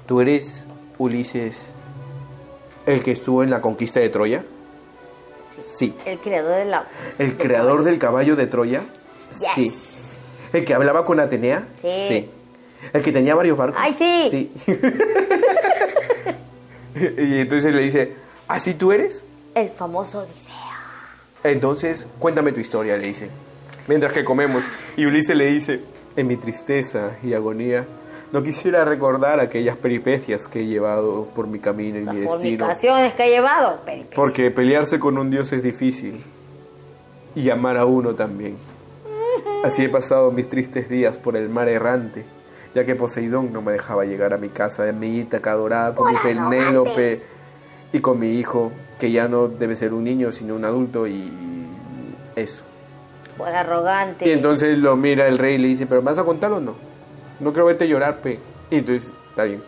¿Tú eres Ulises el que estuvo en la conquista de Troya? Sí. El creador de la... ¿El creador del caballo de Troya? Yes. Sí. ¿El que hablaba con Atenea? Sí. ¿El que tenía varios barcos? ¡Ay, sí! Sí. *laughs* y entonces le dice, ¿así tú eres? El famoso Odisea. Entonces, cuéntame tu historia, le dice. Mientras que comemos. Y Ulises le dice, en mi tristeza y agonía, no quisiera recordar aquellas peripecias que he llevado por mi camino y Las mi destino. fornicaciones que ha llevado. peripecias. Porque pelearse con un dios es difícil. Y amar a uno también. Así he pasado mis tristes días por el mar errante, ya que Poseidón no me dejaba llegar a mi casa de mi Ítaca dorada con mi. Penélope y con mi hijo, que ya no debe ser un niño, sino un adulto y eso. Por arrogante. Y entonces lo mira el rey y le dice, ¿pero me vas a contar o no? No quiero verte llorar, pe. Y entonces, está bien.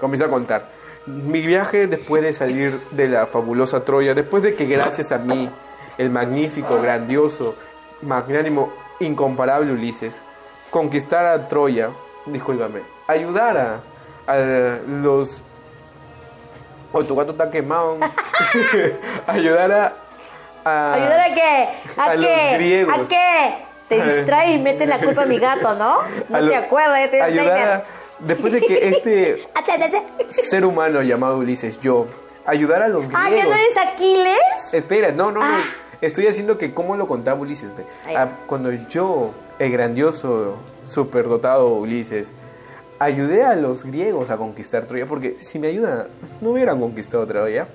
Comienza a contar. Mi viaje después de salir de la fabulosa Troya, después de que gracias a mí, el magnífico, grandioso, magnánimo, incomparable Ulises, conquistara a Troya, discúlpame, ayudara a los... Oh, tu gato está quemado. *laughs* ayudara a... ¿Ayudar a qué? ¿A, a los griegos. ¿A qué? Te *laughs* distrae y metes la culpa a mi gato, ¿no? No a te lo- acuerdas, ya te ayudar después de que *laughs* este ser humano llamado Ulises, yo, ayudar a los griegos. Ah, ¿ya no eres Aquiles? Espera, no, no, no. Ah. Estoy haciendo que cómo lo contaba Ulises. Ah, cuando yo, el grandioso, superdotado Ulises, ayudé a los griegos a conquistar Troya, porque si me ayudan, no hubieran conquistado Troya.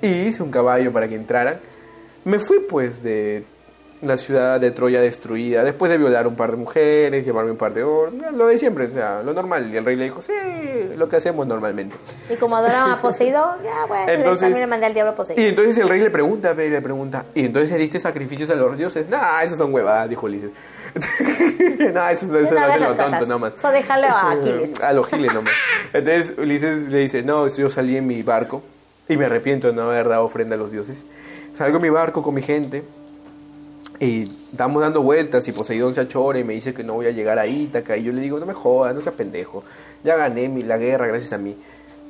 Y hice un caballo para que entraran. Me fui pues de la ciudad de Troya destruida, después de violar un par de mujeres, llevarme un par de oro, lo de siempre, o sea, lo normal. Y el rey le dijo, sí, lo que hacemos normalmente. Y como adoraban a Poseidón, *laughs* ya bueno, Entonces- también le mandé al diablo a Y Poseidón. entonces el rey le pregunta, le pregunta, ¿y entonces le diste sacrificios a los dioses? Nah, esos son huevadas, dijo Ulises. *laughs* no, eso, eso No lo hacen las lo tonto nomás. Eso déjalo a Aquiles. *laughs* A los giles nomás. Entonces Ulises le dice, no, yo salí en mi barco y me arrepiento de no haber dado ofrenda a los dioses. Salgo en mi barco con mi gente y estamos dando vueltas y Poseidón se achora y me dice que no voy a llegar a Ítaca y yo le digo, no me jodas, no seas pendejo, ya gané mi, la guerra gracias a mí.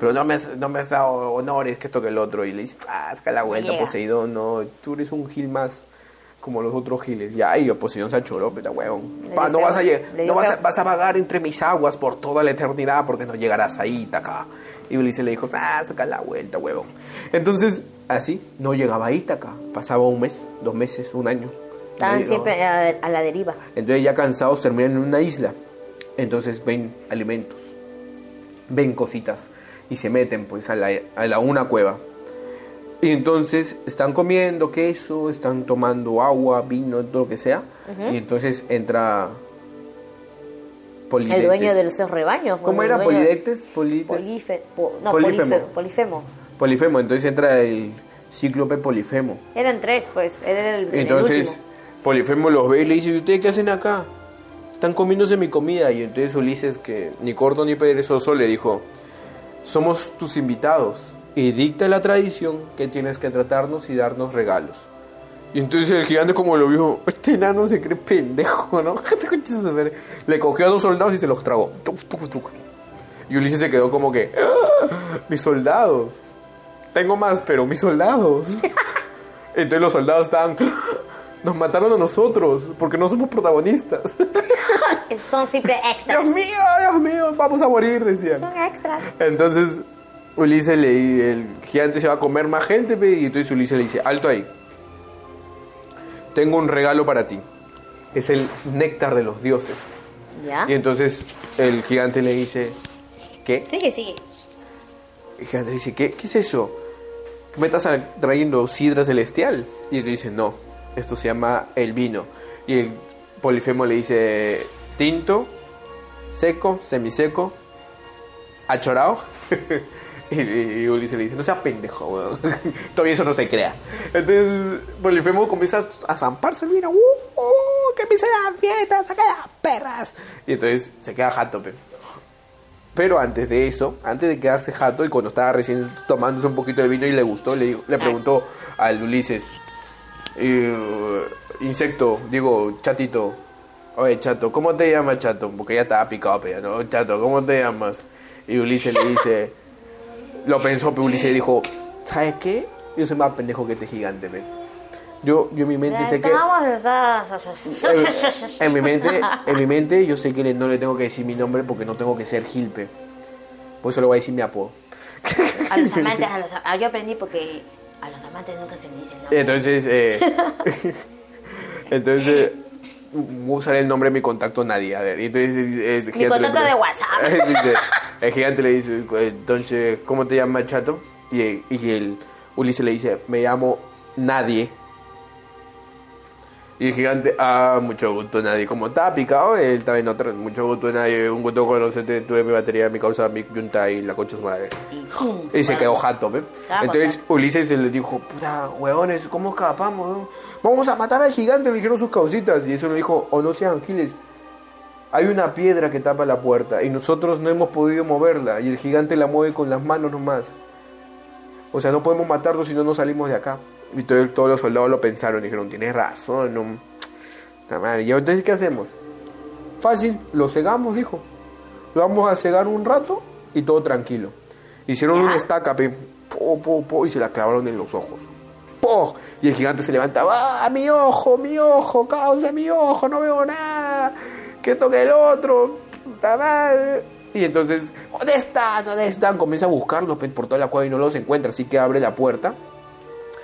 Pero no me, has, no me has dado honores, que esto que el otro. Y le dice, ah, saca la vuelta, llega. Poseidón, no, tú eres un gil más como los otros giles. Ya, y Poseidón se achoró, pero huevón. Le Pa, no vas a llegar, le no vas a, vas a vagar entre mis aguas por toda la eternidad porque no llegarás a Ítaca. Y Ulises le dijo, ah, saca la vuelta, huevón. Entonces, así, no llegaba a Ítaca. Pasaba un mes, dos meses, un año. Estaban siempre a, a la deriva. Entonces ya cansados terminan en una isla. Entonces ven alimentos, ven cositas y se meten pues a la, a la una cueva. Y entonces están comiendo queso, están tomando agua, vino, todo lo que sea. Y entonces entra Polidectes. El dueño de esos rebaños. ¿Cómo bueno, era? ¿Polidectes? Polidectes. Polife- po- no, Polifemo. Polifemo. Polifemo. Entonces entra el cíclope Polifemo. Eran tres, pues. Era el, el Entonces, último. Polifemo los ve y le dice, ¿y ustedes qué hacen acá? Están comiéndose mi comida. Y entonces Ulises, que ni corto ni perezoso, le dijo, somos tus invitados y dicta la tradición que tienes que tratarnos y darnos regalos. Y entonces el gigante como lo vio, este enano se cree pendejo, ¿no? *laughs* Este. Le cogió a dos soldados y se los tragó. Y Ulises se quedó como que, "Ah, mis soldados. Tengo más, pero mis soldados. *laughs* Entonces los soldados estaban, nos mataron a nosotros porque no somos protagonistas. *laughs* Son siempre extras. Dios mío, Dios mío, vamos a morir, decían. Son extras. Entonces Ulises le el gigante se va a comer más gente y entonces Ulises le dice, alto ahí. Tengo un regalo para ti. Es el néctar de los dioses. ¿Ya? Y entonces el gigante le dice, ¿qué? Sigue, sigue. El gigante dice, ¿qué, ¿qué es eso? ¿Me estás trayendo sidra celestial? Y él dice, no, esto se llama el vino. Y el polifemo le dice, tinto, seco, semiseco, achorado. *laughs* y, y Ulises le dice, no seas pendejo, weón. *laughs* Todavía eso no se crea. Entonces Polifemo comienza a zamparse el vino. ¡Uh, uh, que empieza la fiesta! ¡Saca las perras! Y entonces se queda jato, pe. Pero antes de eso, antes de quedarse jato y cuando estaba recién tomándose un poquito de vino y le gustó, le, dijo- le preguntó al Ulises, eh, insecto, digo, chatito, oye chato, ¿cómo te llamas chato? Porque ya estaba picado, pero no, chato, ¿cómo te llamas? Y Ulises le dice, lo pensó, pero Ulises dijo, ¿sabes qué? Yo soy más pendejo que este gigante, men. Yo, yo en mi mente sé que... En, en mi mente, en mi mente yo sé que le- no le tengo que decir mi nombre porque no tengo que ser Gilpe. Por eso le voy a decir mi apodo. A los amantes, a los, ah, yo aprendí porque a los amantes nunca se les dice el nombre. Entonces, eh, *laughs* entonces voy a usar el nombre de mi contacto nadie. A ver, y entonces el Mi gigante le contacto de WhatsApp. *laughs* Dice, el gigante le dice, entonces, ¿cómo te llamas, chato? Y, y el Ulises le dice, me llamo Nadie. Y el gigante, ah, mucho gusto, nadie. Como estaba picado, él estaba en otra. Mucho gusto, nadie. Un gusto conocerte. Tuve mi batería, mi causa, mi yunta y la concha de su madre. Y, se quedó jato, ¿ve? Entonces. Ulises le dijo, puta, huevones, ¿cómo escapamos? no? Vamos a matar al gigante, le dijeron sus causitas. Y eso le dijo, o no sean giles. Hay una piedra que tapa la puerta y nosotros no hemos podido moverla y el gigante la mueve con las manos nomás. O sea, no podemos matarlo si no nos salimos de acá. Y todo- todos los soldados lo pensaron y dijeron, tienes razón, no. Madre. ¿Y entonces qué hacemos? Fácil, lo cegamos, dijo. Lo vamos a cegar un rato y todo tranquilo. Hicieron una estaca, po, po, po, y se la clavaron en los ojos. ¡Po! Y el gigante se levanta, ¡ah, mi ojo, mi ojo, causa mi ojo, no veo nada! Que toque el otro, puta. Y entonces, ¿dónde están? ¿Dónde están? Comienza a buscarlos por toda la cueva y no los encuentra, así que abre la puerta.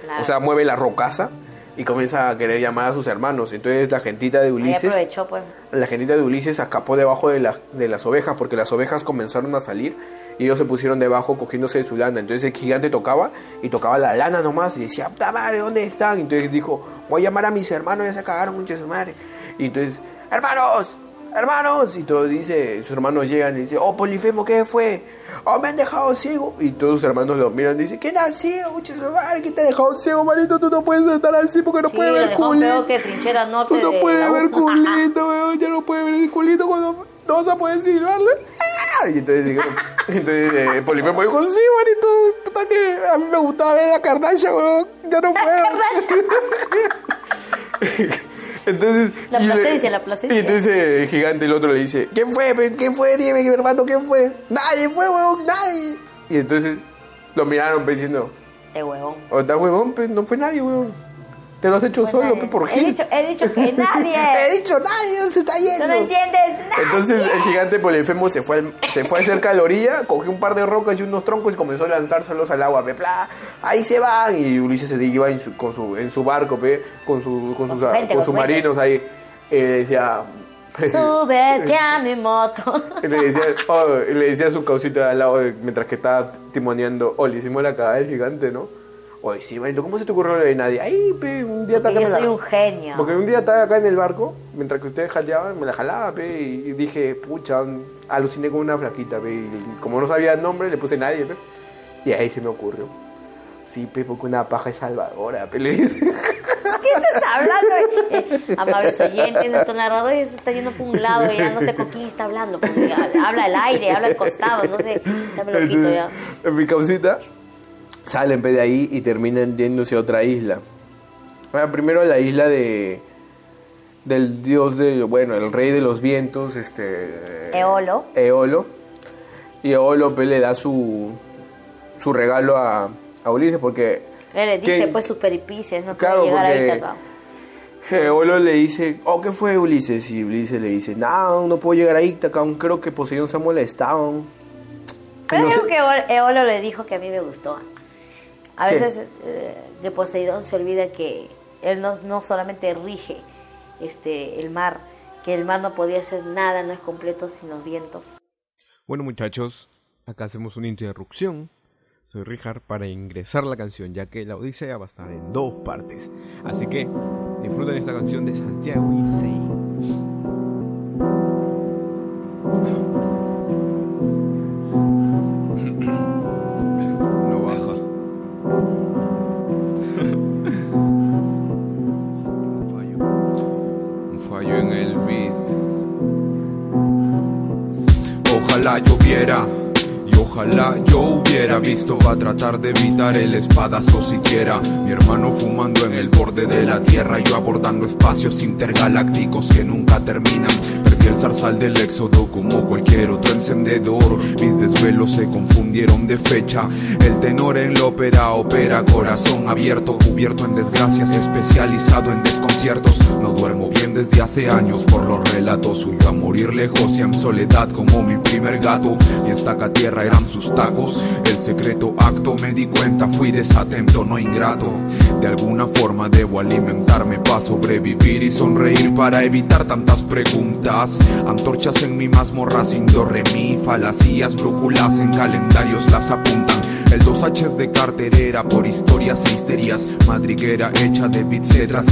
Claro. O sea, mueve la rocaza y comienza a querer llamar a sus hermanos. Entonces la gentita de Ahí Ulises, aprovechó, pues. la gentita de Ulises escapó debajo de, las de las ovejas porque las ovejas comenzaron a salir y ellos se pusieron debajo cogiéndose de su lana. Entonces el gigante tocaba y tocaba la lana nomás y decía, ¡puta madre, ¿dónde están? Entonces dijo, voy a llamar a mis hermanos, ya se cagaron mucho de su madre. Y entonces, hermanos, hermanos. Y todos dice, sus hermanos llegan y dicen, oh, Polifemo, ¿qué fue? Oh, me han dejado ciego. Y todos sus hermanos lo miran y dicen, ¿quién ha madre? ¿Quién te ha dejado ciego, manito? Tú no puedes estar así porque no Sí, puedes ver culito. que norte Tú no de puedes ver culito, *laughs* weón. Ya no puedes ver el culito cuando no vas a poder silbarle. ¡Ah! Y entonces dijeron, *laughs* entonces eh, Polifemo dijo, sí, manito, puta que a mí me gustaba ver la Kardashian, weón. Ya no puedo. *laughs* entonces... La le- placencia, la placencia. Y entonces el gigante el otro le dice, ¿quién fue? ¿Quién fue? Dime, mi hermano, ¿quién fue? Nadie fue, weón, nadie. Y entonces lo miraron diciendo, De huevón. o está huevón, pues no fue nadie, weón. Te lo has hecho Pues solo, nadie. por he gil. dicho, he dicho que *laughs* He nadie. dicho, nadie se está yendo. Tú no entiendes nada. Entonces el gigante Polifemo se fue, al- se fue cerca a la orilla, cogió un par de rocas y unos troncos y comenzó a lanzárselos al agua. pe, pla, ahí se van. Y Ulises se iba en su, con su, en su barco, pe, con, su, con, sus, con con sus marinos ahí. Le decía... *laughs* Súbete a mi moto. *laughs* Le decía, oh, le decía a su causita al lado de- mientras que estaba timoneando, oh, le hicimos la cagada del gigante, ¿no? Sí, manito, ¿cómo se te ocurrió de nadie? Ay, pe, un día Porque yo la- soy un genio. Porque un día estaba acá en el barco, mientras que ustedes jaleaban, me la jalaba, pe, y dije, pucha, aluciné con una flaquita, pe, y como no sabía el nombre, le puse nadie, pe, y ahí se me ocurrió. Sí, pe, porque una paja es salvadora, pe, le dice. *laughs* ¿Qué te está hablando? Eh, amables oyentes, nuestro narrador ya se está yendo por un lado ya no sé con quién está hablando. habla al aire, habla al costado, no sé. Ya me lo quito ya. En mi causita, salen pe, de ahí y terminan yéndose a otra isla. Bueno, primero a la isla de del dios de, bueno, el rey de los vientos, este... Eolo. Eolo. Y Eolo pe, le da su, su regalo a, a Ulises porque... Él le dice, pues, sus peripicias, no Claro, puede llegar a porque- Ítaca. Eolo le dice, oh, ¿qué fue Ulises? Y Ulises le dice, no, no puedo llegar a Ítaca, aún creo que Poseidón se ha molestado. Creo No sé- que Eol- Eolo le dijo que a mí me gustó. A veces eh, de Poseidón se olvida que él no, no solamente rige este el mar, que el mar no podía hacer nada, no es completo sin los vientos. Bueno muchachos, acá hacemos una interrupción. Soy Richard para ingresar la canción, ya que la Odisea va a estar en dos partes. Así que disfruten esta canción de Santiago y Sein. Lloviera ojalá yo hubiera visto para tratar de evitar el espadazo siquiera. Mi hermano fumando en el borde de la tierra, yo abordando espacios intergalácticos que nunca terminan. Perdí el zarzal del éxodo como cualquier otro encendedor. Mis desvelos se confundieron de fecha. El tenor en la ópera opera corazón abierto, cubierto en desgracias, especializado en desconciertos. No duermo bien desde hace años por los relatos. Suyo a morir lejos y en soledad como mi primer gato. Mi estaca tierra eran sus tacos. El secreto acto me di cuenta, fui desatento, no ingrato. De alguna forma debo alimentarme para sobrevivir y sonreír para evitar tantas preguntas. Antorchas en mi mazmorra sin do re mi, falacías, brújulas en calendarios las apuntan. El 2H de carterera por historias e histerias, madriguera hecha de bits,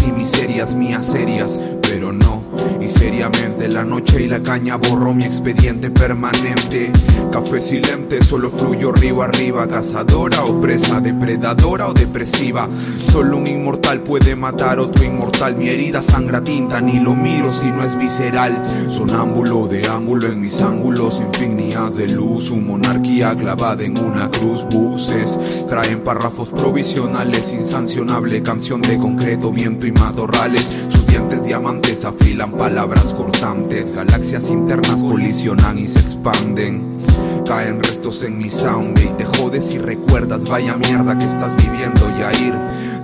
y miserias mías serias, pero no. Seriamente la noche y la caña borró mi expediente permanente. Café silente, solo fluyo río arriba, cazadora o presa, depredadora o depresiva. Solo un inmortal puede matar otro inmortal. Mi herida sangra tinta, ni lo miro si no es visceral. Sonámbulo, deámbulo en mis ángulos, insignias de luz. Un monarquía clavada en una cruz. Buses traen párrafos provisionales, insancionable canción de concreto, viento y matorrales. Diamantes afilan palabras cortantes. Galaxias internas colisionan y se expanden. Caen restos en mi sound y te jodes y recuerdas vaya mierda que estás viviendo Yair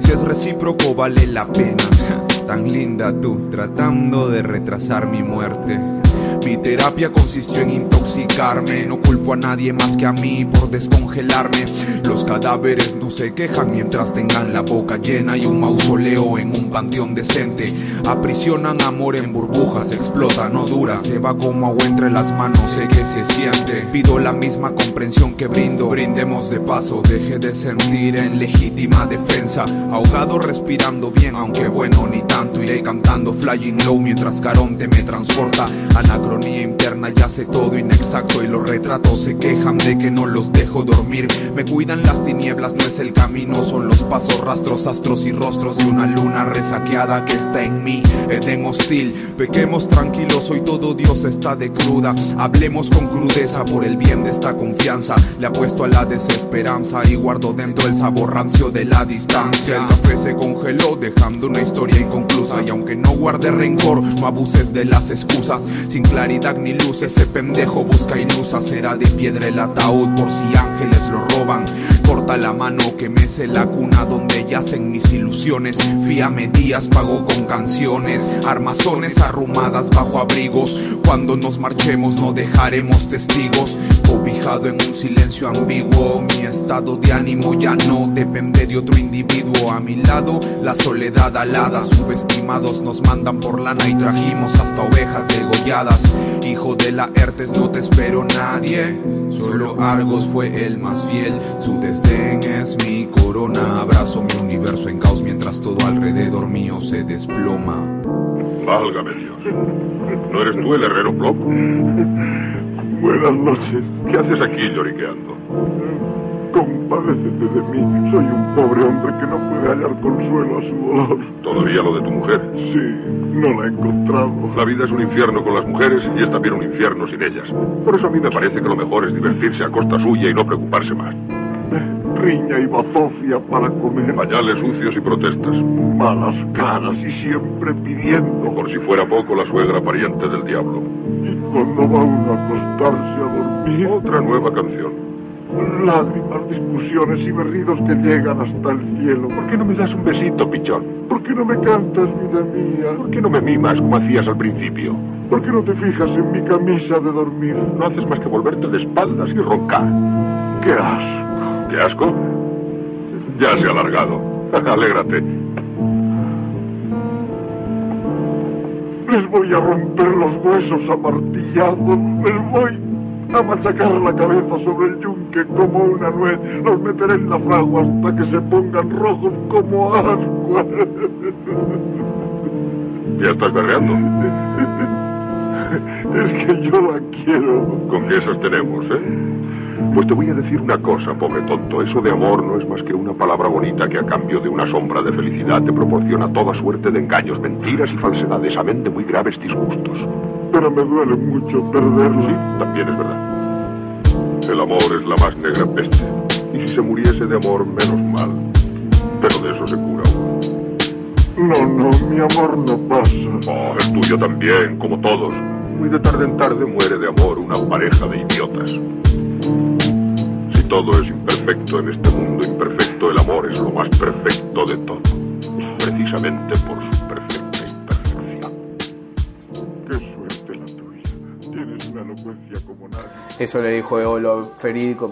Si es recíproco vale la pena *laughs* Tan linda tú tratando de retrasar mi muerte mi terapia consistió en intoxicarme, no culpo a nadie más que a mí por descongelarme. Los cadáveres no se quejan mientras tengan la boca llena y un mausoleo en un panteón decente. Aprisionan amor en burbujas, explota, no dura, se va como agua entre las manos, sé que se siente. Pido la misma comprensión que brindo, brindemos de paso, deje de sentir en legítima defensa. Ahogado respirando bien, aunque bueno, ni tanto, iré cantando flying low mientras Caronte me transporta. Anacronía interna, ya sé todo inexacto y los retratos se quejan de que no los dejo dormir. Me cuidan las tinieblas, no es el camino, son los pasos, rastros, astros y rostros de una luna resaqueada que está en mí. Edén hostil, pequemos tranquilos, hoy todo Dios está de cruda. Hablemos con crudeza por el bien de esta confianza. Le apuesto a la desesperanza y guardo dentro el sabor rancio de la distancia. El café se congeló, dejando una historia inconclusa. Y aunque no guarde rencor, no abuses de las excusas. Sin ni luz, ese pendejo busca ilusa. Será de piedra el ataúd por si ángeles lo roban. Corta la mano que mece la cuna donde yacen mis ilusiones. Fíame días, pago con canciones. Armazones arrumadas bajo abrigos. Cuando nos marchemos no dejaremos testigos. Cobijado en un silencio ambiguo. Mi estado de ánimo ya no depende de otro individuo. A mi lado, la soledad alada. Subestimados nos mandan por lana y trajimos hasta ovejas degolladas. Hijo de la Ertes, no te espero nadie. Solo Argos fue el más fiel. Su desdén es mi corona. Abrazo mi universo en caos mientras todo alrededor mío se desploma. Válgame Dios. ¿No eres tú el herrero Plop? Buenas noches. ¿Qué haces aquí lloriqueando? Compadécete de mí. Soy un pobre hombre que no puede hallar consuelo a su dolor. ¿Todavía lo de tu mujer? Sí, no la he encontrado. La vida es un infierno con las mujeres y es también un infierno sin ellas. Por eso a mí me parece que lo mejor es divertirse a costa suya y no preocuparse más. Riña y bazofia para comer. Pañales sucios y protestas. Malas caras y siempre pidiendo. Por si fuera poco la suegra pariente del diablo. Y cuando va uno a acostarse a dormir. Otra nueva canción. Lágrimas, discusiones y berridos que llegan hasta el cielo. ¿Por qué no me das un besito, pichón? ¿Por qué no me cantas, vida mía? ¿Por qué no me mimas como hacías al principio? ¿Por qué no te fijas en mi camisa de dormir? No haces más que volverte de espaldas y roncar. ¡Qué asco! ¿Qué asco? Ya se ha alargado. *laughs* Alégrate. Les voy a romper los huesos a. Les voy a machacar la cabeza sobre el yunque como una nuez. Los meteré en la fragua hasta que se pongan rojos como ascuas. ¿Ya estás berreando? *laughs* Es que yo la quiero. ¿Con qué esas tenemos, eh? Pues te voy a decir una cosa, pobre tonto. Eso de amor no es más que una palabra bonita que a cambio de una sombra de felicidad te proporciona toda suerte de engaños, mentiras y falsedades, amén de muy graves disgustos. Pero me duele mucho perderlo. Sí, también es verdad. El amor es la más negra peste. Y si se muriese de amor, menos mal. Pero de eso se cura uno. No, no, mi amor no pasa. Oh, el tuyo también, como todos. Muy de tarde en tarde muere de amor una pareja de idiotas. Si todo es imperfecto en este mundo imperfecto, el amor es lo más perfecto de todo. Precisamente por su perfecta imperfección. Qué suerte la tuya. Tienes una elocuencia como nadie. Eso le dijo Eolo Ferídico.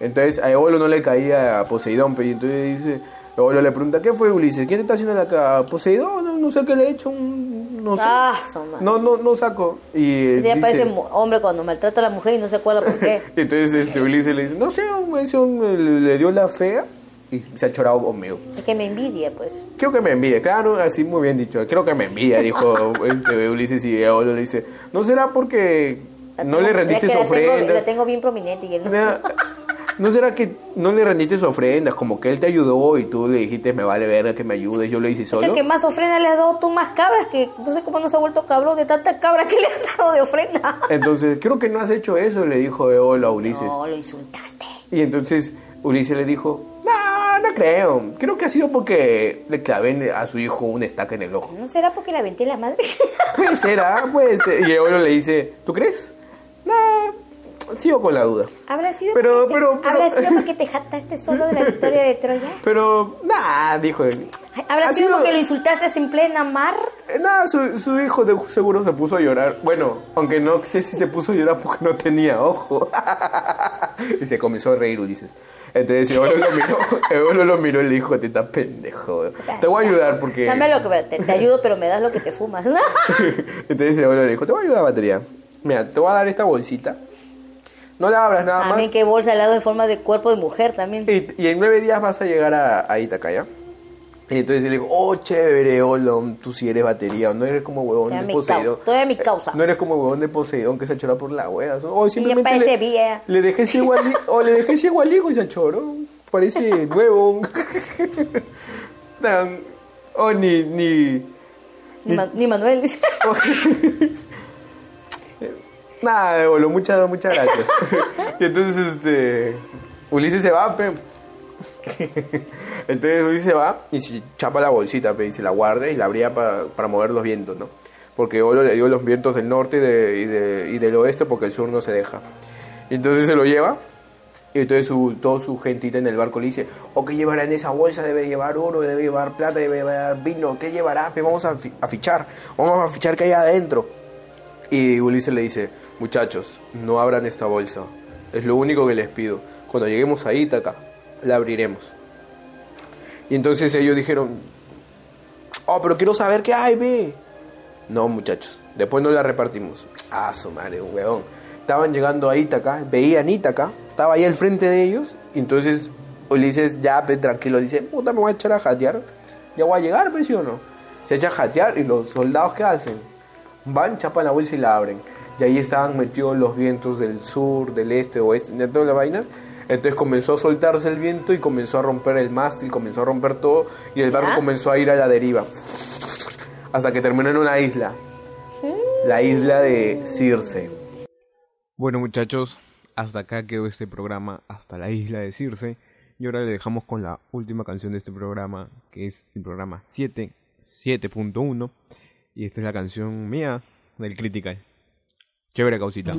Entonces a Eolo no le caía a Poseidón, pe. Y entonces dice, Eolo le pregunta, ¿qué fue Ulises? ¿Quién está haciendo acá? Poseidón, no, no sé qué le he hecho, un- no sé. Ah, son. No, no, no saco. Y Ya dice- parece hombre cuando maltrata a la mujer y no se acuerda por qué. *laughs* Entonces este, Ulises le dice, no sé, ese hombre le, dio la fea y se ha chorado conmigo. Es que me envidia, pues. Creo que me envidia, claro, así muy bien dicho. Creo que me envidia, dijo *laughs* este, Ulises y Eolo le dice, ¿no será porque La no tengo- le rendiste su tengo- ofrenda? La tengo bien prominente y él no. *laughs* ¿No será que no le rendiste su ofrenda? Como que él te ayudó y tú le dijiste, me vale verga que me ayudes, yo lo hice solo. que más ofrenda le has dado tú más cabras que no sé cómo no se ha vuelto cabrón de tanta cabra que le has dado de ofrenda. *laughs* Entonces, creo que no has hecho eso, le dijo Eolo a Ulises. No, lo insultaste. Y entonces Ulises le dijo, no, no creo. Creo que ha sido porque le clavé a su hijo una estaca en el ojo. ¿No será porque la aventé la madre? Puede ser, ¿ah? Puede ser. Y Eolo le dice, ¿tú crees? Sigo con la duda. ¿Habrá sido, Pero- porque, pero- pero- ¿Habrá sido *laughs* porque te jactaste solo de la victoria de Troya? Pero, nada, dijo él. ¿Habrá Ha sido, sido- porque lo insultaste en plena mar? Eh, Nada, su, su hijo de seguro se puso a llorar. Bueno, aunque no sé si se puso a llorar porque no tenía ojo. *laughs* y se comenzó a reír Ulises. Entonces Eolo lo miró, Eolo lo miró y le dijo, te estás pendejo. Te voy a ayudar porque... Dame lo que te, te ayudo, pero me das lo que te fumas. *laughs* Entonces Eolo le dijo, te voy a ayudar batería. Mira, te voy a dar esta bolsita. No la abras nada más. También qué bolsa al lado en forma de cuerpo de mujer también. Y, y en nueve días vas a llegar a, a. Y entonces le digo, oh, chévere, Olo, tú sí eres batería, no eres como huevón de Poseidón. todavía mi causa. Eh, No eres como huevón de Poseidón que se achora por la wea. O simplemente parece le, bien. le dejé ciego al, *laughs* o le dejé ciego al hijo y se achoró. Parece nuevo. *laughs* O ni, ni, Ni, Ma- ni Manuel *laughs* Nada, Olo, muchas, muchas gracias. *laughs* y entonces, este. Ulises se va, pe. entonces Ulises se va y se chapa la bolsita, pe, y se la guarda y la abría para, para mover los vientos, ¿no? Porque Olo le dio los vientos del norte y, de- y de- y del oeste porque el sur no se deja. Y entonces se lo lleva. Y entonces su, toda su gentita en el barco le dice, ¿o qué llevará en esa bolsa? Debe llevar oro, debe llevar plata, debe llevar vino, ¿qué llevará? Pe, vamos a fichar, vamos a fichar que hay adentro. Y Ulises le dice, muchachos, no abran esta bolsa. Es lo único que les pido. Cuando lleguemos a Ítaca, la abriremos. Y entonces ellos dijeron, oh, pero quiero saber qué hay, ve. No, muchachos, después no la repartimos. Ah, su madre, un huevón. Estaban llegando a Ítaca, veían Ítaca, estaba ahí al frente de ellos. Y entonces Ulises, ya, pe, tranquilo, dice, puta, me voy a echar a jatear. Ya voy a llegar, pues, ¿sí o no? Se echa a jatear y los soldados, ¿qué hacen? Van, chapan la bolsa y la abren. Y ahí estaban metidos los vientos del sur, del este, oeste, de todas las vainas. Entonces comenzó a soltarse el viento y comenzó a romper el mástil, comenzó a romper todo y el barco ¿Ya? comenzó a ir a la deriva. Hasta que terminó en una isla. La isla de Circe. Bueno muchachos, hasta acá quedó este programa, hasta la isla de Circe. Y ahora le dejamos con la última canción de este programa, que es el programa 7, 7.1. Y esta es la canción mía del Critical. Chévere causita.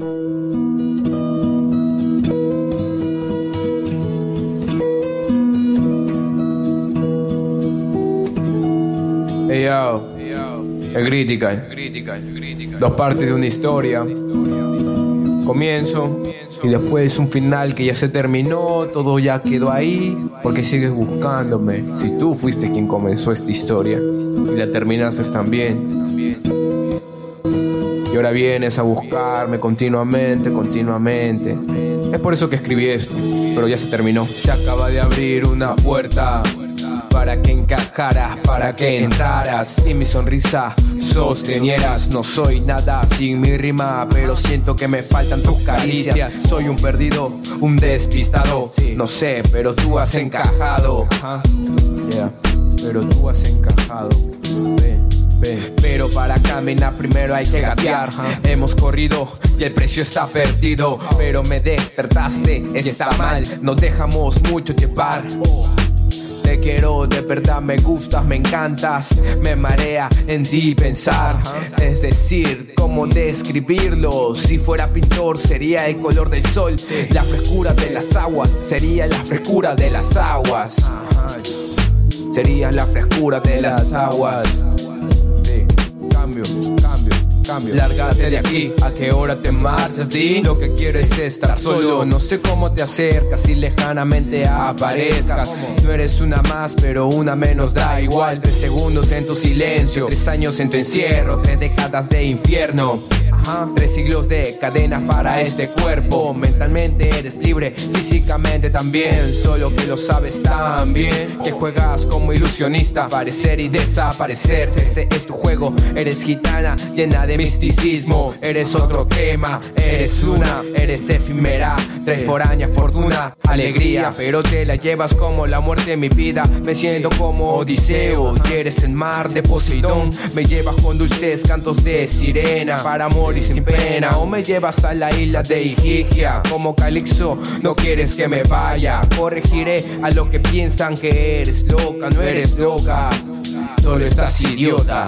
Hey yo, el Critical. Dos partes de una historia. Comienzo y después un final que ya se terminó, todo ya quedó ahí, porque sigues buscándome. Si tú fuiste quien comenzó esta historia y la terminaste también. Y ahora vienes a buscarme continuamente, continuamente. Es por eso que escribí esto, pero ya se terminó. Se acaba de abrir una puerta para que encajaras, para que entraras y mi sonrisa sostenieras. No soy nada sin mi rima, pero siento que me faltan tus caricias. Soy un perdido, un despistado. No sé, pero tú has encajado. Pero tú has encajado. Pero para caminar primero hay que gatear. Hemos corrido y el precio está perdido. Pero me despertaste, está mal. Nos dejamos mucho llevar. Te quiero, de verdad me gustas, me encantas, me marea en ti pensar. Es decir, cómo describirlo. Si fuera pintor sería el color del sol, la frescura de las aguas sería la frescura de las aguas. Sería la frescura de las aguas. Sí, cambio, cambio. Lárgate de aquí, ¿a qué hora te marchas? Di lo que quiero es estar solo. No sé cómo te acercas y lejanamente aparezcas. No eres una más, pero una menos da igual. Tres segundos en tu silencio, tres años en tu encierro, tres décadas de infierno. Tres siglos de cadenas para este cuerpo. Mentalmente eres libre, físicamente también. Solo que lo sabes tan bien. Que juegas como ilusionista, aparecer y desaparecer. Ese es tu juego. Eres gitana, llena de misticismo. Eres otro tema, eres luna, eres efímera. Tres foraña, fortuna, alegría. Pero te la llevas como la muerte en mi vida. Me siento como Odiseo. Eres el mar de Poseidón. Me llevas con dulces cantos de sirena. Para morir sin pena. O me llevas a la isla de Igigia. Como Calixto, no quieres que me vaya. Corregiré a lo que piensan que eres loca. No eres loca, solo estás idiota.